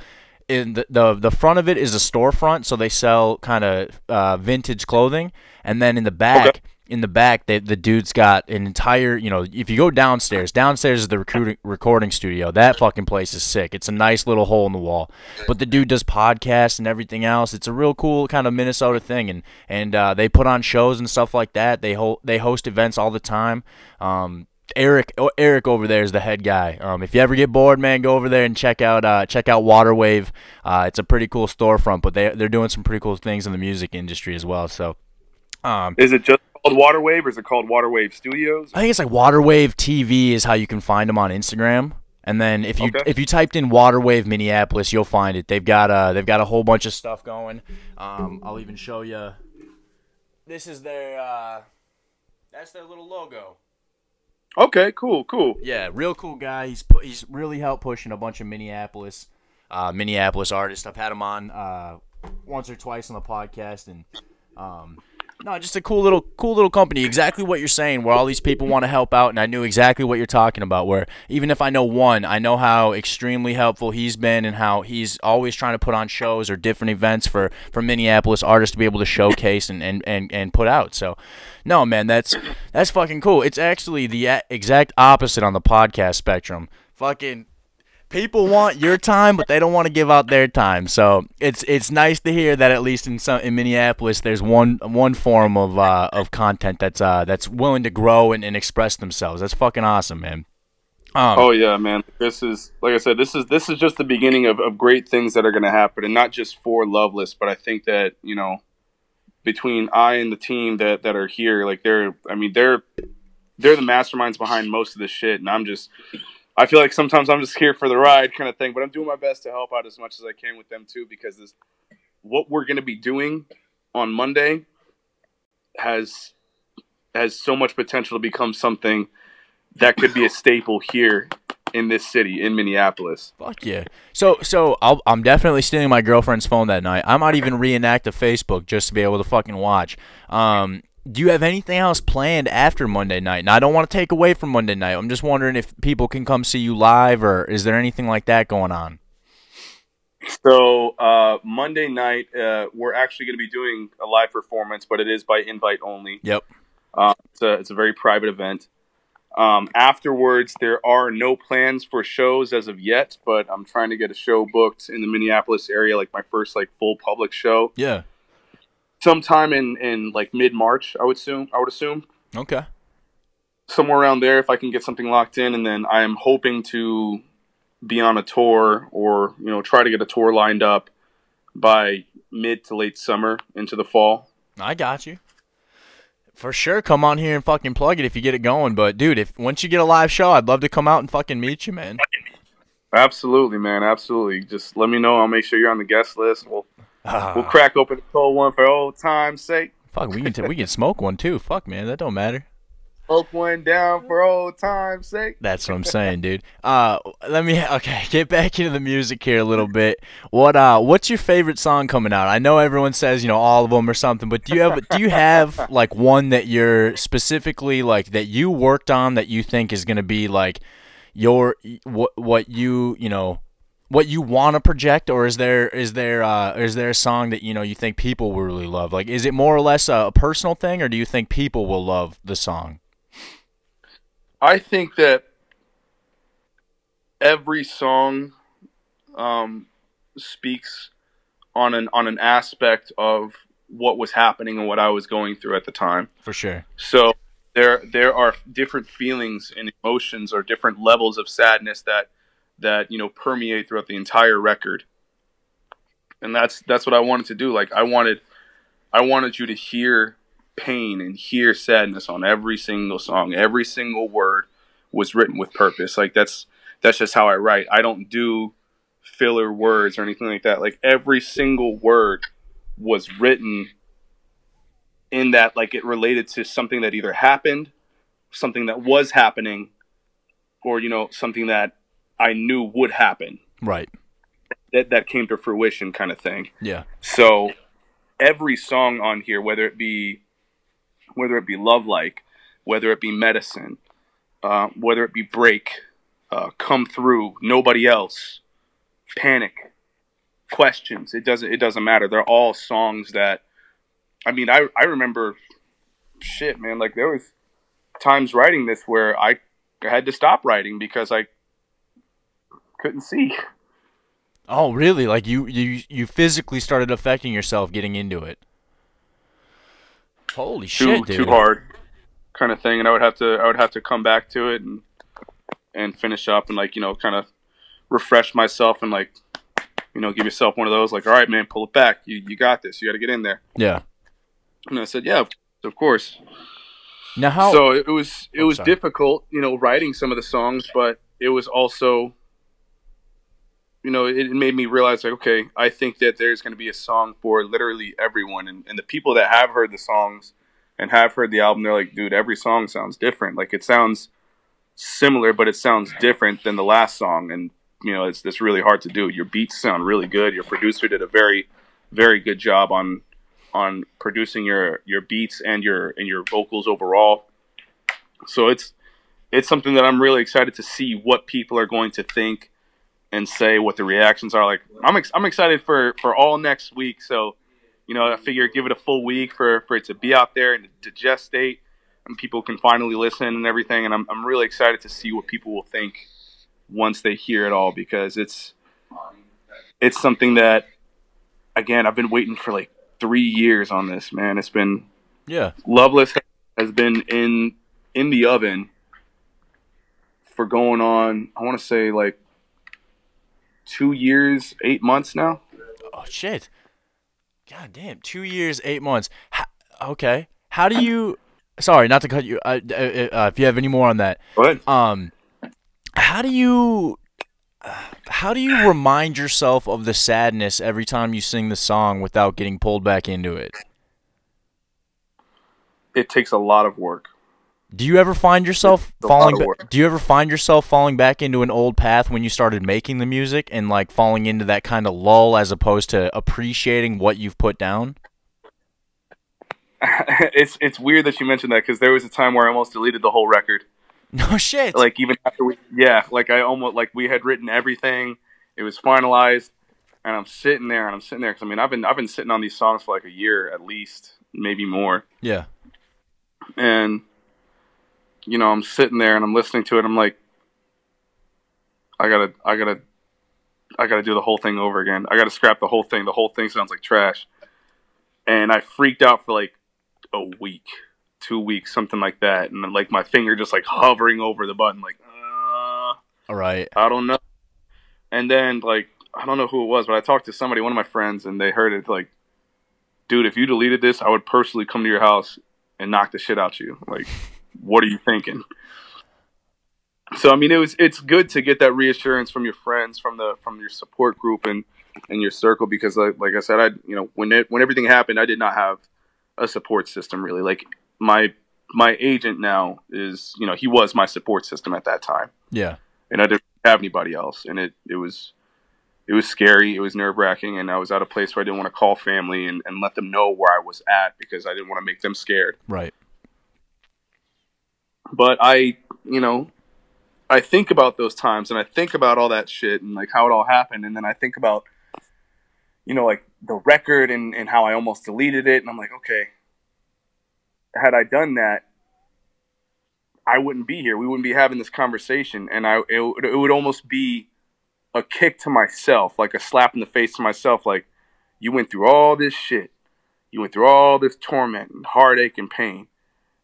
in the the, the front of it is a storefront, so they sell kind of uh, vintage clothing, and then in the back in the back, they, the dude's got an entire, you know, if you go downstairs, downstairs is the recruiting, recording studio. That fucking place is sick. It's a nice little hole in the wall. But the dude does podcasts and everything else. It's a real cool kind of Minnesota thing, and and uh, they put on shows and stuff like that. They ho- they host events all the time. Um, Eric oh, Eric over there is the head guy. Um, if you ever get bored, man, go over there and check out uh, check out Waterwave. Uh, it's a pretty cool storefront, but they they're doing some pretty cool things in the music industry as well. So. Um, Is it just called Waterwave or is it called Waterwave Studios? I think it's like Waterwave TV is how you can find them on Instagram. And then if you Okay. if you typed in Waterwave Minneapolis, you'll find it. They've got uh they've got a whole bunch of stuff going. Um, I'll even show you. This is their uh, that's their little logo. Okay, cool, cool. Yeah, real cool guy. He's pu- he's really helped pushing a bunch of Minneapolis, uh, Minneapolis artists. I've had him on uh, once or twice on the podcast, and um, no, just a cool little cool little company. Exactly what you're saying, where all these people want to help out, and I knew exactly what you're talking about. Where even if I know one, I know how extremely helpful he's been, and how he's always trying to put on shows or different events for for Minneapolis artists to be able to showcase and and and, and put out. So. No, man, that's that's fucking cool. It's actually the exact opposite on the podcast spectrum. Fucking people want your time, but they don't want to give out their time. So it's it's nice to hear that at least in some in Minneapolis, there's one one form of uh, of content that's uh that's willing to grow and, and express themselves. That's fucking awesome, man. Um, Oh yeah, man. This is like I said, this is this is just the beginning of, of great things that are gonna happen and not just for Loveless, but I think that, you know, between I and the team that, that are here, like they're I mean, they're they're the masterminds behind most of this shit and I'm just I feel like sometimes I'm just here for the ride kind of thing, but I'm doing my best to help out as much as I can with them too because this what we're gonna be doing on Monday has has so much potential to become something that could be a staple here in this city in Minneapolis. Fuck yeah. So so I'll, I'm definitely stealing my girlfriend's phone that night. I might even reenact a Facebook just to be able to fucking watch. Um, do you have anything else planned after Monday night? And I don't want to take away from Monday night. I'm just wondering if people can come see you live, or is there anything like that going on? So uh, Monday night, uh, we're actually going to be doing a live performance, but it is by invite only. Yep. Uh, it's a it's a very private event. Um, afterwards, there are no plans for shows as of yet, but I'm trying to get a show booked in the Minneapolis area, like my first like full public show, Yeah. Sometime in in like mid March. I would assume. I would assume. Okay. somewhere around there if I can get something locked in, and then I am hoping to be on a tour or you know try to get a tour lined up by mid to late summer into the fall. I got you. For sure, come on here and fucking plug it if you get it going. But dude, if once you get a live show, I'd love to come out and fucking meet you, man. Absolutely, man. Absolutely. Just let me know. I'll make sure you're on the guest list. We'll Ah. we'll crack open a cold one for old time's sake. Fuck, we can t- we can smoke one too. Fuck, man, that don't matter. Smoke one down for old time's sake. That's what I'm saying, dude. Uh, let me okay get back into the music here a little bit. What uh, what's your favorite song coming out? I know everyone says you know all of them or something, but do you have do you have like one that you're specifically like that you worked on that you think is gonna be like your what what you you know what you want to project or is there is there uh is there a song that you know you think people will really love like is it more or less a, a personal thing or do you think people will love the song I think that every song um, speaks on an on an aspect of what was happening and what I was going through at the time. For sure. So there there are different feelings and emotions or different levels of sadness that that you know permeate throughout the entire record. And that's that's what I wanted to do. Like I wanted I wanted you to hear pain and hear sadness on every single song. Every single word was written with purpose. Like that's that's just how I write. I don't do filler words or anything like that. Like every single word was written in that like it related to something that either happened, something that was happening, or you know, something that I knew would happen. Right. That that came to fruition kind of thing. Yeah. So every song on here, whether it be whether it be Love Like, whether it be Medicine, uh, whether it be Break, uh, Come Through, Nobody Else, Panic, Questions, it doesn't it doesn't matter. They're all songs that I mean, I I remember shit, man, like there was times writing this where I had to stop writing because I couldn't see. Oh, really? Like you you you physically started affecting yourself getting into it. Holy too shit, dude. too hard kind of thing and I would have to I would have to come back to it and and finish up and like, you know, kind of refresh myself and like you know, give yourself one of those like, all right, man, pull it back. You you got this. You got to get in there. Yeah. And I said, yeah, of- course. Now how so it was it Oh, was sorry. difficult, you know, writing some of the songs, but it was also, you know, it made me realize like, okay, I think that there's going to be a song for literally everyone, and, and the people that have heard the songs and have heard the album, they're like, dude, every song sounds different. Like it sounds similar, but it sounds different than the last song, and you know, it's it's really hard to do. Your beats sound really good. Your producer did a very very good job on on producing your your beats and your and your vocals overall. So it's it's something that I'm really excited to see what people are going to think and say what the reactions are like. I'm ex- I'm excited for for all next week. So you know I figure give it a full week for for it to be out there and to gestate and people can finally listen and everything. And I'm I'm really excited to see what people will think once they hear it all because it's it's something that again I've been waiting for like three years on this man. It's been Yeah. Loveless has been in in the oven for going on. I want to say like two years, eight months now. Oh shit. God damn, two years, eight months. How, okay, how do you? Sorry, not to cut you. Uh, uh, uh, if you have any more on that, ahead. um, how do you? How do you remind yourself of the sadness every time you sing the song without getting pulled back into it? It takes a lot of work. Do you ever find yourself falling? Ba- do you ever find yourself falling back into an old path when you started making the music and like falling into that kind of lull as opposed to appreciating what you've put down? [laughs] it's it's weird that you mentioned that because there was a time where I almost deleted the whole record. [laughs] No shit. Like even after we, yeah, like I almost like we had written everything, it was finalized, and I'm sitting there and I'm sitting there because I mean I've been I've been sitting on these songs for like a year at least, maybe more. yeah. and you know i'm sitting there and i'm listening to it. I'm like i gotta i gotta i gotta do the whole thing over again. I gotta scrap the whole thing. The whole thing sounds like trash. And i freaked out for like a week two weeks something like that. And then like my finger just like hovering over the button like uh, All right. i don't know. And then like i don't know who it was but i talked to somebody one of my friends and they heard it like dude if you deleted this i would personally come to your house and knock the shit out you. Like what are you thinking? So i mean it was it's good to get that reassurance from your friends from the from your support group and and your circle because like, like i said i you know when it when everything happened i did not have a support system really. Like my my agent now is you know he was my support system at that time. Yeah. and i didn't have anybody else. And it it was it was scary. It was nerve wracking and i was at a place where i didn't want to call family and, and let them know where i was at because i didn't want to make them scared. Right. But I, you know, I think about those times and I think about all that shit and like how it all happened, and then I think about, you know, like the record and and how I almost deleted it, and I'm like, okay, had I done that, I wouldn't be here. We wouldn't be having this conversation, and I it, it would almost be a kick to myself, like a slap in the face to myself, like you went through all this shit. You went through all this torment and heartache and pain.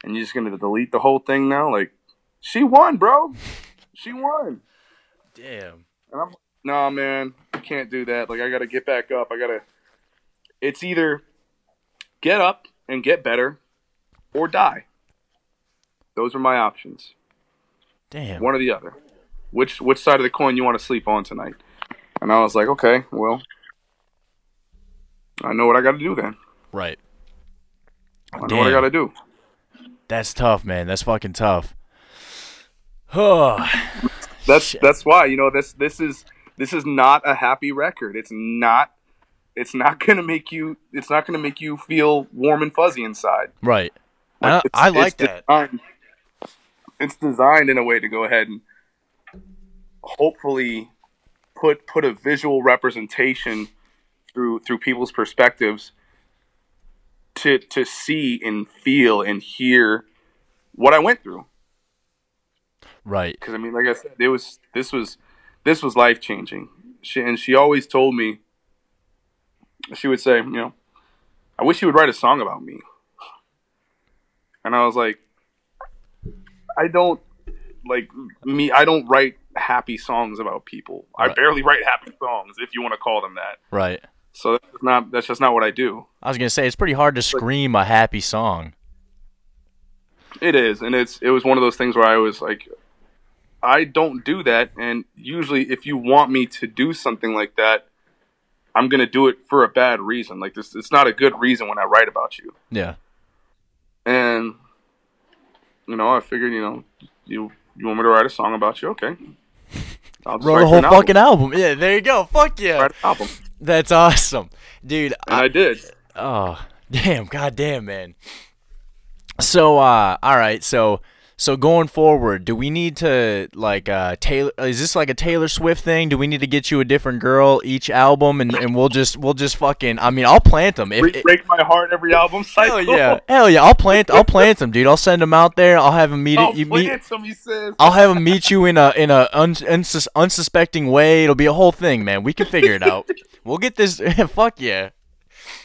And you're just gonna delete the whole thing now? Like, she won, bro. [laughs] She won. Damn. And I'm nah man, I can't do that. Like I gotta get back up. I gotta it's either get up and get better or die. Those are my options. Damn. One or the other. Which which side of the coin you want to sleep on tonight? And I was like, okay, well, I know what I got to do then. Right. I know what I got to do. That's tough, man. That's fucking tough. Oh, [sighs] That's that's why you know this this is this is not a happy record. It's not it's not [laughs] gonna make you it's not gonna make you feel warm and fuzzy inside. right. Like, I, I like it's that. Designed, it's designed in a way to go ahead and hopefully put put a visual representation through through people's perspectives to to see and feel and hear what I went through. Right. Because I mean, like I said, it was this was this was life changing. She and she always told me. She would say, you know, I wish you would write a song about me. And I was like, I don't like me. I don't write happy songs about people. I barely write happy songs, if you want to call them that. Right. So that's not that's just not what I do. I was gonna say it's pretty hard to scream a happy song. It is, and it's it was one of those things where I was like, I don't do that, and usually if you want me to do something like that, I'm gonna do it for a bad reason. Like this, it's not a good reason when I write about you. Yeah. And you know, I figured, you know, you you want me to write a song about you? Okay, I'll Wrote write a whole an album. fucking album. Yeah, there you go. Fuck yeah. Write an album, That's awesome. Dude, and I did. Oh, damn, goddamn, man. So, uh, all right, so so going forward, do we need to like uh Taylor? Is this like a Taylor Swift thing? Do we need to get you a different girl each album, and, and we'll just we'll just fucking? I mean, I'll plant them. If, Break, break my heart every album cycle. hell yeah, hell yeah, I'll plant I'll plant them, dude. I'll send them out there. I'll have them meet I'll you meet. it, somebody says. I'll have them meet you in a in a un, unsus, unsuspecting way. It'll be a whole thing, man. We can figure it out. [laughs] we'll get this. [laughs] Fuck yeah.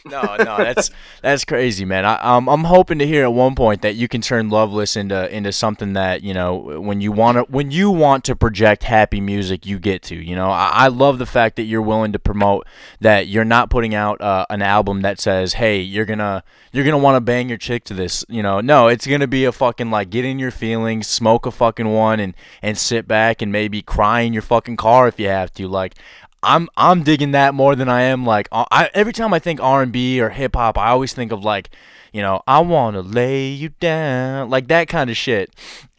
No, no, that's that's crazy, man. I, um, I'm hoping to hear at one point that you can turn Loveless into into something that you know when you want to when you want to project happy music, you get to. You know, I, I love the fact that you're willing to promote that you're not putting out uh, an album that says, "Hey, you're gonna you're gonna want to bang your chick to this." You know, no, it's gonna be a fucking like get in your feelings, smoke a fucking one, and and sit back and maybe cry in your fucking car if you have to. Like, I'm I'm digging that more than I am like uh, I every time I think R&B or hip hop, I always think of like, you know, I want to lay you down, like that kind of shit.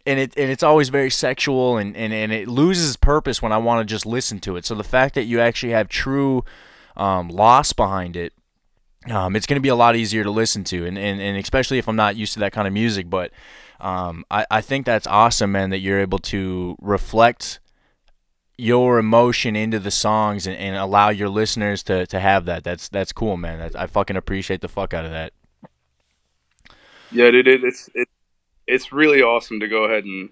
And it and it's always very sexual and and, and it loses purpose when I want to just listen to it. So the fact that you actually have true um, loss behind it um, it's going to be a lot easier to listen to, and, and, and especially if I'm not used to that kind of music. But um, I, I think that's awesome, man, that you're able to reflect your emotion into the songs and, and allow your listeners to, to have that. That's that's cool, man. That's, I fucking appreciate the fuck out of that. Yeah, it, it's it, it's really awesome to go ahead and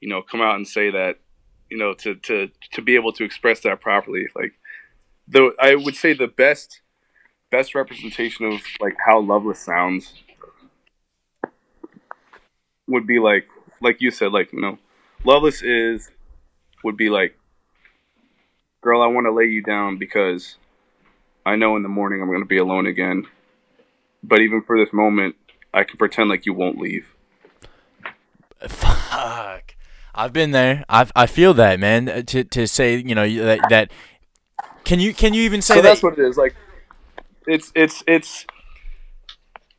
you know come out and say that you know to to to be able to express that properly. Like the I would say the best best representation of like how Loveless sounds would be like like you said like you know Loveless is would be like girl I want to lay you down because I know in the morning I'm going to be alone again. But even for this moment, I can pretend like you won't leave. Fuck. I've been there. I I feel that, man. Uh, To to say, you know, that that can you can you even say so that that's what it is. Like, it's it's it's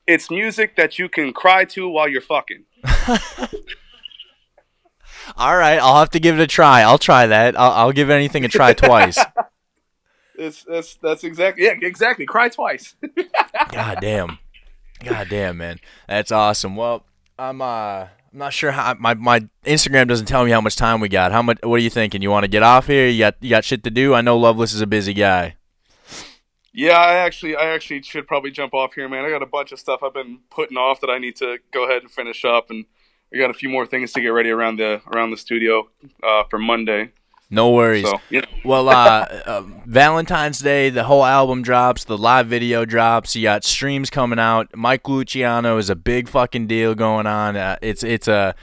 it's music that you can cry to while you're fucking. [laughs] All right, I'll have to give it a try. I'll try that. I'll, I'll give anything a try twice. [laughs] It's that's that's exactly yeah exactly. Cry twice. [laughs] God damn. God damn, man. That's awesome. Well, I'm uh I'm not sure how my my Instagram doesn't tell me how much time we got. How much what are you thinking? You want to get off here? You got you got shit to do? I know Loveless is a busy guy. yeah, I actually I actually should probably jump off here, man. I got a bunch of stuff I've been putting off that I need to go ahead and finish up, and we got a few more things to get ready around the around the studio uh, for Monday. No worries. So, you know. Well, uh, uh, Valentine's Day, the whole album drops, the live video drops. You got streams coming out. Mike Luciano is a big fucking deal going on. Uh, it's it's a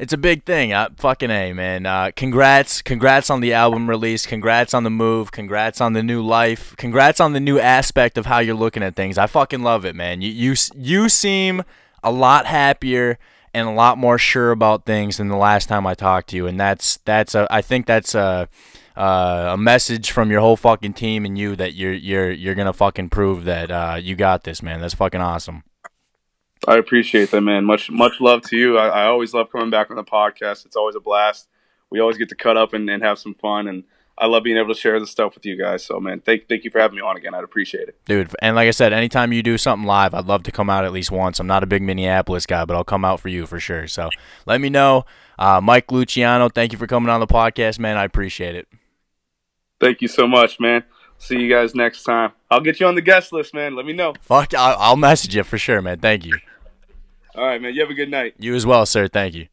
it's a big thing. Uh, fucking a man. Uh, congrats, congrats on the album release. Congrats on the move. Congrats on the new life. Congrats on the new aspect of how you're looking at things. I fucking love it, man. You you you seem a lot happier and a lot more sure about things than the last time I talked to you, and that's that's a I think that's a uh, a message from your whole fucking team and you that you're you're you're gonna fucking prove that uh, you got this, man. That's fucking awesome. I appreciate that, man. Much much love to you. I, I always love coming back on the podcast. It's always a blast. We always get to cut up and, and have some fun, and I love being able to share the stuff with you guys. So, man, thank thank you for having me on again. I'd appreciate it, dude. And like I said, anytime you do something live, I'd love to come out at least once. I'm not a big Minneapolis guy, but I'll come out for you for sure. So let me know, uh, Mike Luciano. Thank you for coming on the podcast, man. I appreciate it. Thank you so much, man. See you guys next time. I'll get you on the guest list, man. Let me know. Fuck, I'll message you for sure, man. Thank you. All right, man. You have a good night. You as well, sir. Thank you.